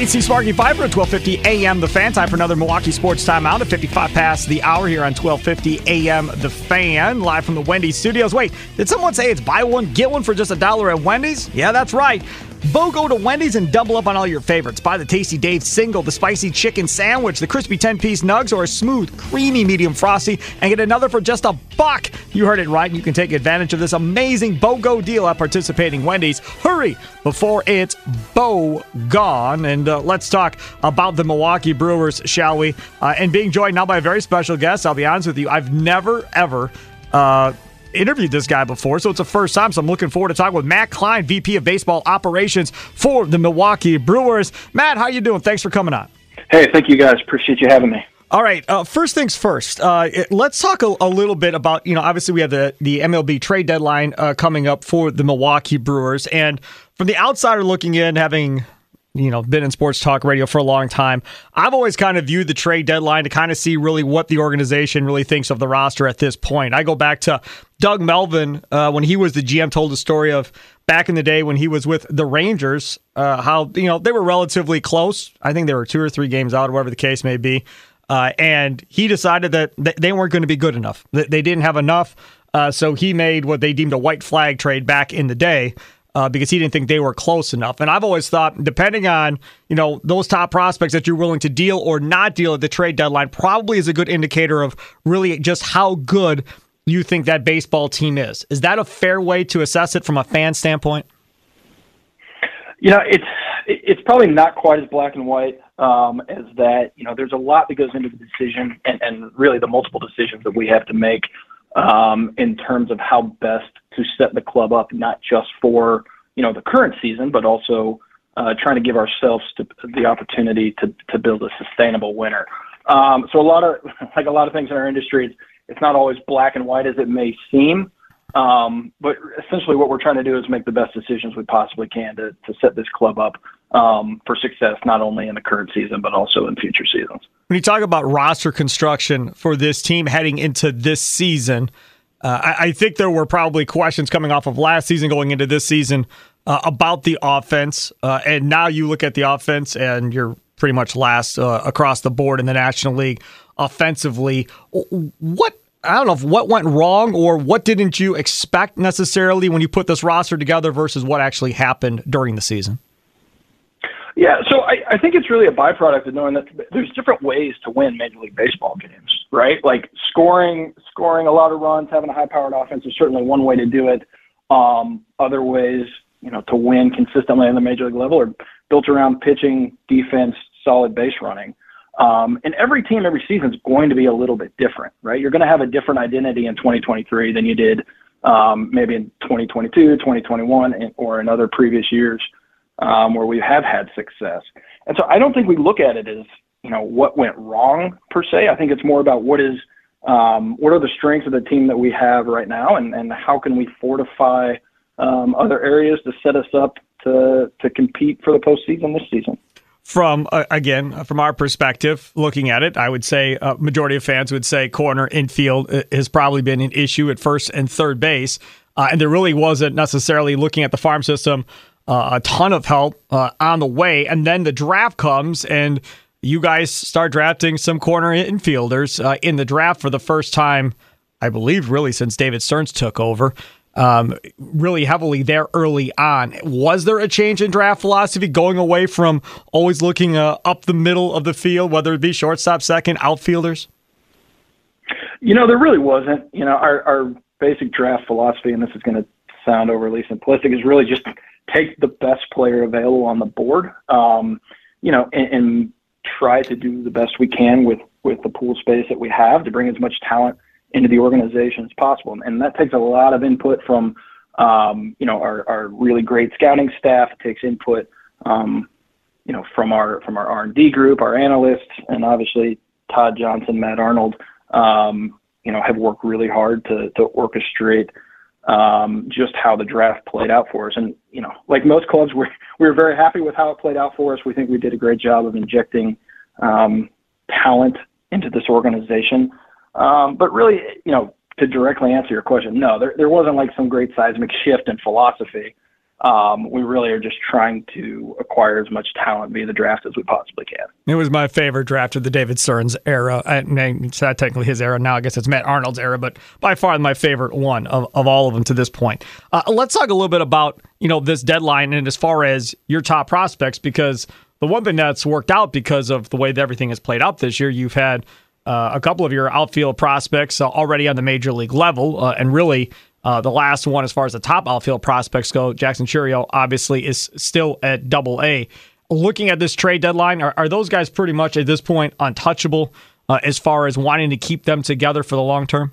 AC Sparky Fifer at 1250 AM The Fan. Time for another Milwaukee Sports Timeout at 55 past the hour here on 1250 AM The Fan. Live from the Wendy's studios. Wait, did someone say it's buy one, get one for just a dollar at Wendy's? Yeah, that's right. BOGO to Wendy's and double up on all your favorites. Buy the Tasty Dave single, the spicy chicken sandwich, the crispy 10 piece nugs, or a smooth, creamy medium frosty, and get another for just a buck. You heard it right. You can take advantage of this amazing BOGO deal at participating Wendy's. Hurry before it's Bo gone. And uh, let's talk about the Milwaukee Brewers, shall we? Uh, and being joined now by a very special guest. I'll be honest with you, I've never, ever. Uh, interviewed this guy before, so it's the first time. So I'm looking forward to talking with Matt Kleine, VP of Baseball Operations for the Milwaukee Brewers. Matt, how you doing? Thanks for coming on. Hey, thank you guys. Appreciate you having me. All right. Uh, first things first. Uh, it- let's talk a, a little bit about you know obviously we have the the MLB trade deadline uh, coming up for the Milwaukee Brewers, and from the outsider looking in, having you know been in sports talk radio for a long time, I've always kind of viewed the trade deadline to kind of see really what the organization really thinks of the roster at this point. I go back to Doug Melvin uh, when he was the GM, told the story of back in the day when he was with the Rangers, uh, how you know they were relatively close. I think they were two or three games out, whatever the case may be. Uh, and he decided that th- they weren't going to be good enough. They didn't have enough. Uh, so he made what they deemed a white flag trade back in the day uh, because he didn't think they were close enough. And I've always thought, depending on you know those top prospects that you're willing to deal or not deal at the trade deadline, probably is a good indicator of really just how good you think that baseball team is. Is that a fair way to assess it from a fan standpoint? You know, it's it's probably not quite as black and white um, as that. You know, there's a lot that goes into the decision, and, and really the multiple decisions that we have to make um, in terms of how best to set the club up, not just for you know the current season, but also uh, trying to give ourselves to, the opportunity to to build a sustainable winner. Um, so a lot of like a lot of things in our industry, it's, it's not always black and white as it may seem. Um, but essentially, what we're trying to do is make the best decisions we possibly can to, to set this club up um, for success, not only in the current season, but also in future seasons. When you talk about roster construction for this team heading into this season, uh, I, I think there were probably questions coming off of last season going into this season uh, about the offense. Uh, and now you look at the offense and you're pretty much last uh, across the board in the National League offensively. What I don't know if what went wrong or what didn't you expect necessarily when you put this roster together versus what actually happened during the season. Yeah, so I, I think it's really a byproduct of knowing that there's different ways to win Major League Baseball games, right? Like scoring, scoring a lot of runs, having a high-powered offense is certainly one way to do it. Um, other ways, you know, to win consistently on the major league level are built around pitching, defense, solid base running. Um, and every team, every season is going to be a little bit different, right? You're going to have a different identity in 2023 than you did um, maybe in 2022, 2021, and, or in other previous years um, where we have had success. And so I don't think we look at it as you know what went wrong per se. I think it's more about what is um, what are the strengths of the team that we have right now, and, and how can we fortify um, other areas to set us up to to compete for the postseason this season from uh, again from our perspective looking at it i would say a majority of fans would say corner infield uh, has probably been an issue at first and third base uh, and there really wasn't necessarily looking at the farm system uh, a ton of help uh, on the way, and then the draft comes and you guys start drafting some corner infielders uh, in the draft for the first time, I believe, really since David Stearns took over. Um, really heavily there early on. Was there a change in draft philosophy going away from always looking uh, up the middle of the field, whether it be shortstop, second, outfielders? You know, there really wasn't. You know, our, our basic draft philosophy, and this is going to sound overly simplistic, is really just take the best player available on the board. Um, you know, and, and try to do the best we can with with the pool space that we have to bring as much talent into the organization as possible. And that takes a lot of input from um, you know our, our really great scouting staff. It takes input um, you know from our from our R and D group, our analysts, and obviously Tod Johnson, Matt Arnold. Um, you know have worked really hard to to orchestrate um, just how the draft played out for us. And you know, like most clubs, we we were very happy with how it played out for us. We think we did a great job of injecting um, talent into this organization. Um, but really, you know, to directly answer your question, no, there there wasn't like some great seismic shift in philosophy. Um, we really are just trying to acquire as much talent via the draft as we possibly can. It was my favorite draft of the David Stearns era. I it's not technically his era now. I guess it's Matt Arnold's era, but by far my favorite one of, of all of them to this point. Uh, let's talk a little bit about you know this deadline and as far as your top prospects, because the one thing that's worked out because of the way that everything has played out this year, you've had uh, a couple of your outfield prospects uh, already on the major league level, uh, and really uh, the last one, as far as the top outfield prospects go, Jackson Chourio obviously is still at double A. Looking at this trade deadline, are, are those guys pretty much at this point untouchable as far as wanting to keep them together for the long term?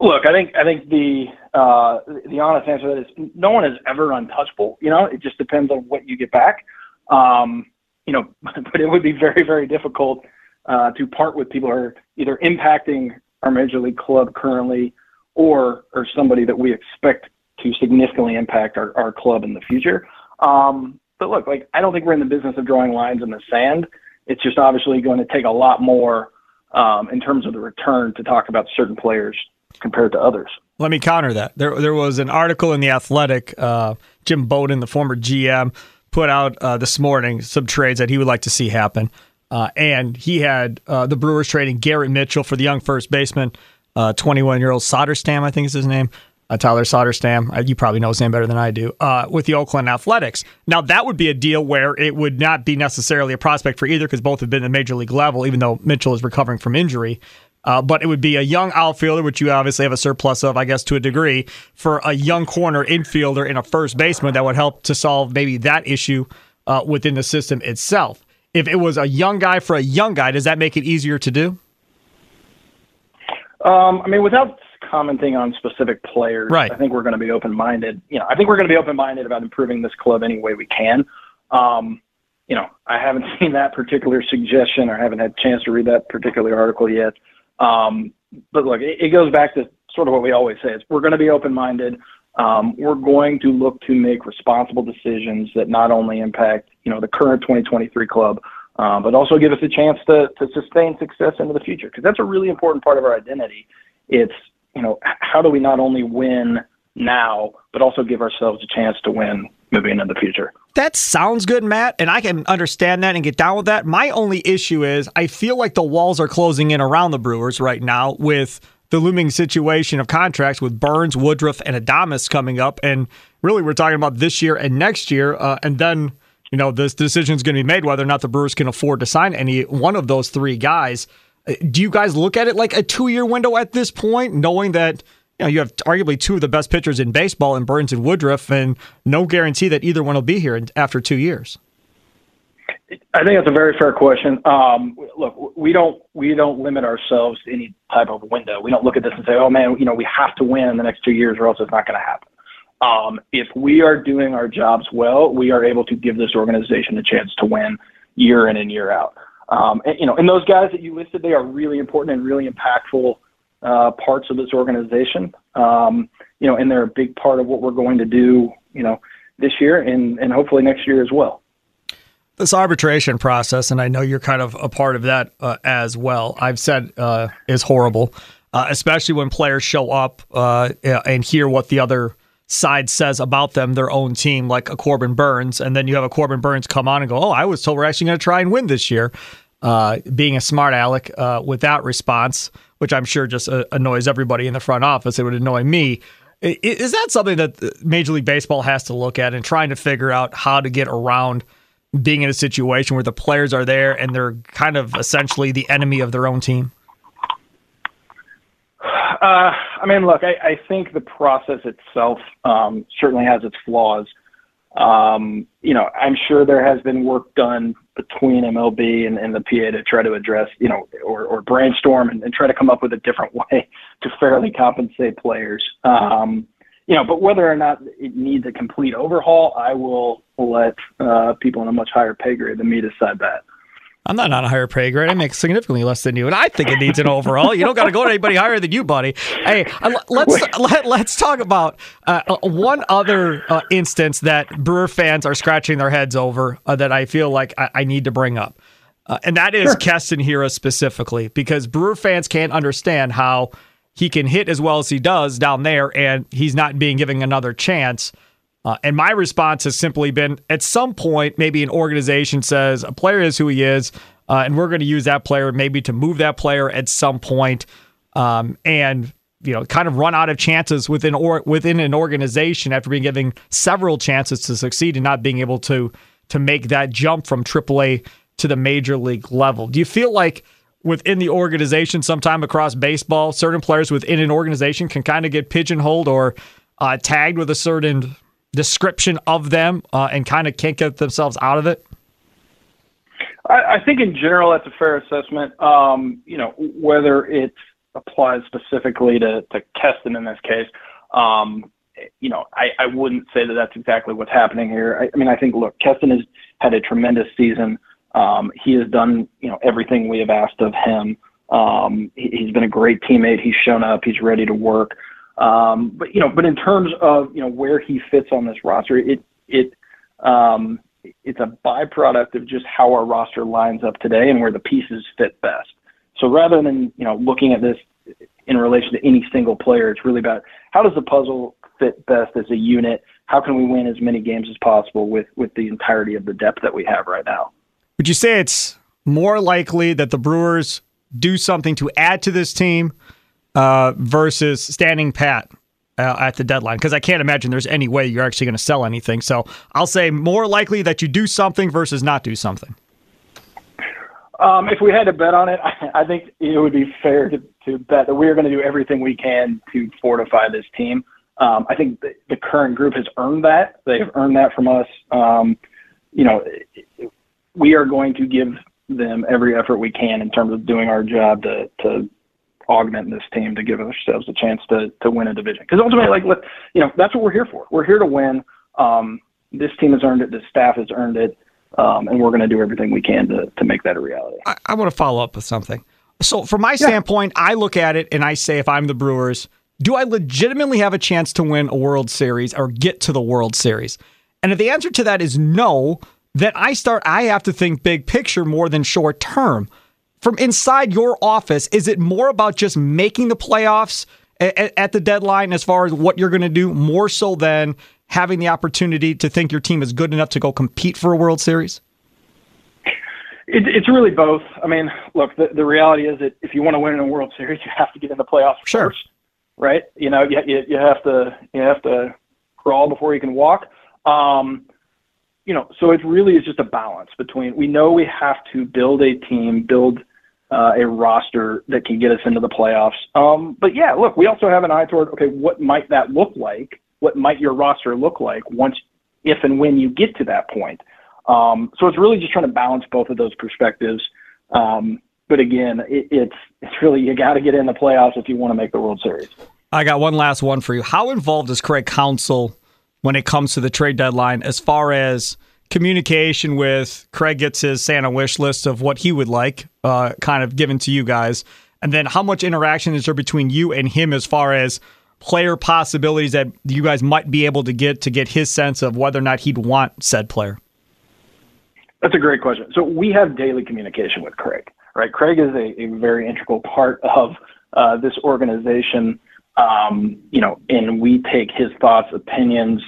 Look, I think I think the uh, the honest answer to that is no one is ever untouchable. You know, it just depends on what you get back. Um, you know, but it would be very very difficult uh, to part with people who are either impacting our major league club currently or or somebody that we expect to significantly impact our, our club in the future. Um, but look, like I don't think we're in the business of drawing lines in the sand. It's just obviously going to take a lot more um, in terms of the return to talk about certain players compared to others. Let me counter that. There, there was an article in the Athletic. Uh, Jim Bowden, the former GM, put out uh, this morning some trades that he would like to see happen. Uh, and he had uh, the Brewers trading Garrett Mitchell for the young first baseman, 21 uh, year old Soderstrom, I think is his name. Uh, Tyler Soderstrom, uh, you probably know his name better than I do, with the Oakland Athletics. Now, that would be a deal where it would not be necessarily a prospect for either because both have been at major league level, even though Mitchell is recovering from injury. Uh, but it would be a young outfielder, which you obviously have a surplus of, I guess, to a degree, for a young corner infielder and a first baseman that would help to solve maybe that issue uh, within the system itself if it was a young guy for a young guy, does that make it easier to do? Um, I mean, without commenting on specific players, right. I think we're going to be open minded. You know, I think we're going to be open minded about improving this club any way we can. Um, you know, I haven't seen that particular suggestion or haven't had a chance to read that particular article yet. Um, but look, it, it goes back to sort of what we always say: is we're going to be open minded. Um, we're going to look to make responsible decisions that not only impact, you know, the current 2023 club, um, but also give us a chance to, to sustain success into the future. Because that's a really important part of our identity. It's, you know, how do we not only win now, but also give ourselves a chance to win moving into the future. That sounds good, Matt, and I can understand that and get down with that. My only issue is I feel like the walls are closing in around the Brewers right now with – the looming situation of contracts with Burnes, Woodruff, and Adames coming up. And really, we're talking about this year and next year. Uh, and then, you know, this decision is going to be made whether or not the Brewers can afford to sign any one of those three guys. Uh, do you guys look at it like a two year window at this point, knowing that? You know, you have arguably two of the best pitchers in baseball in Burnes and Woodruff, and no guarantee that either one will be here after two years. I think that's a very fair question. Um, look, we don't we don't limit ourselves to any type of window. We don't look at this and say, "Oh man, you know, we have to win in the next two years, or else it's not going to happen." Um, if we are doing our jobs well, we are able to give this organization a chance to win year in and year out. Um, and, you know, and those guys that you listed, they are really important and really impactful uh, parts of this organization. Um, you know, and they're a big part of what we're going to do. You know, this year and and hopefully next year as well this arbitration process, and I know you're kind of a part of that uh, as well. I've said uh, is horrible, uh, especially when players show up uh, and hear what the other side says about them, their own team, like a Corbin Burnes, and then you have a Corbin Burnes come on and go, "Oh, I was told we're actually going to try and win this year." Uh, being a smart aleck uh, with that response, which I'm sure just annoys everybody in the front office, it would annoy me. Is that something that Major League Baseball has to look at and trying to figure out how to get around being in a situation where the players are there and they're kind of essentially the enemy of their own team? Uh, I mean, look, I, I think the process itself um, certainly has its flaws. Um, you know, I'm sure there has been work done between MLB and, and the PA to try to address, you know, or, or brainstorm and, and try to come up with a different way to fairly compensate players. Um, you know, but whether or not it needs a complete overhaul, I will let uh, people in a much higher pay grade than me decide that. I'm not on a higher pay grade. I make significantly less than you, and I think it needs an overall. You don't got to go to anybody higher than you, buddy. Hey, uh, let's let, let's talk about uh, uh, one other uh, instance that Brewer fans are scratching their heads over uh, that I feel like I, I need to bring up, uh, and that is sure. Keston Hiura specifically, because Brewer fans can't understand how he can hit as well as he does down there, and he's not being given another chance. Uh, and my response has simply been at some point, maybe an organization says a player is who he is, uh, and we're going to use that player maybe to move that player at some point, um, and you know, kind of run out of chances within or within an organization after being given several chances to succeed and not being able to to make that jump from AAA to the major league level. Do you feel like within the organization, sometime across baseball, certain players within an organization can kind of get pigeonholed or uh, tagged with a certain description of them uh, and kind of can't get themselves out of it? I, I think in general that's a fair assessment. Um, you know, whether it applies specifically to, to Keston in this case, um, you know, I, I wouldn't say that that's exactly what's happening here. I, I mean, I think, look, Keston has had a tremendous season. Um, he has done, you know, everything we have asked of him. Um, he, he's been a great teammate. He's shown up. He's ready to work. Um, but you know, but in terms of you know where he fits on this roster, it it um, it's a byproduct of just how our roster lines up today and where the pieces fit best. So rather than you know looking at this in relation to any single player, it's really about how does the puzzle fit best as a unit. How can we win as many games as possible with with the entirety of the depth that we have right now? Would you say it's more likely that the Brewers do something to add to this team uh, versus standing pat uh, at the deadline because I can't imagine there's any way you're actually going to sell anything. So I'll say more likely that you do something versus not do something. Um, if we had to bet on it, I, think it would be fair to, to bet that we are going to do everything we can to fortify this team. Um, I think the, the current group has earned that. They've earned that from us. Um, you know, we are going to give them every effort we can in terms of doing our job to, to augment this team to give ourselves a chance to to win a division. Because ultimately, like let you know, that's what we're here for. We're here to win. Um, this team has earned it. The staff has earned it, um, and we're going to do everything we can to to make that a reality. I, I want to follow up with something. So, from my yeah. standpoint, I look at it and I say, if I'm the Brewers, do I legitimately have a chance to win a World Series or get to the World Series? And if the answer to that is no, then I start. I have to think big picture more than short term from inside your office, is it more about just making the playoffs at, at the deadline as far as what you're going to do, more so than having the opportunity to think your team is good enough to go compete for a World Series? It, it's really both. I mean, look, the, the reality is that if you want to win in a World Series, you have to get in the playoffs sure. first, right? You know, you, you, you have to you have to crawl before you can walk. Um, you know, so it really is just a balance between we know we have to build a team, build uh, a roster that can get us into the playoffs. Um, but yeah, look, we also have an eye toward okay, what might that look like? What might your roster look like once, if and when you get to that point? Um, so it's really just trying to balance both of those perspectives. Um, but again, it, it's it's really you got to get in the playoffs if you want to make the World Series. I got one last one for you. How involved is Craig Counsell when it comes to the trade deadline, as far as communication with Craig gets his Santa wish list of what he would like, uh, kind of given to you guys, and then how much interaction is there between you and him as far as player possibilities that you guys might be able to get to get his sense of whether or not he'd want said player? That's a great question. So we have daily communication with Craig, right? Craig is a, a very integral part of uh, this organization. Um, you know, and we take his thoughts, opinions,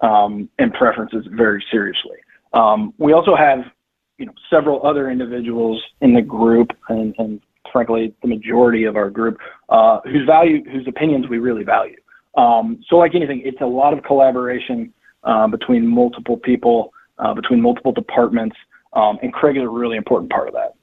um, and preferences very seriously. Um, we also have, you know, several other individuals in the group, and, and frankly, the majority of our group, uh, whose value, whose opinions we really value. Um, so, like anything, it's a lot of collaboration uh, between multiple people, uh, between multiple departments, um, and Craig is a really important part of that.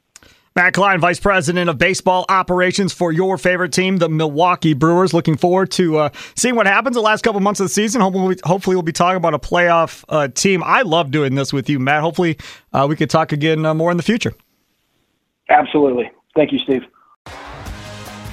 Matt Kleine, Vice President of Baseball Operations for your favorite team, the Milwaukee Brewers. Looking forward to uh, seeing what happens the last couple months of the season. Hopefully, hopefully we'll be talking about a playoff uh, team. I love doing this with you, Matt. Hopefully, uh, we could talk again uh, more in the future. Absolutely. Thank you, Steve.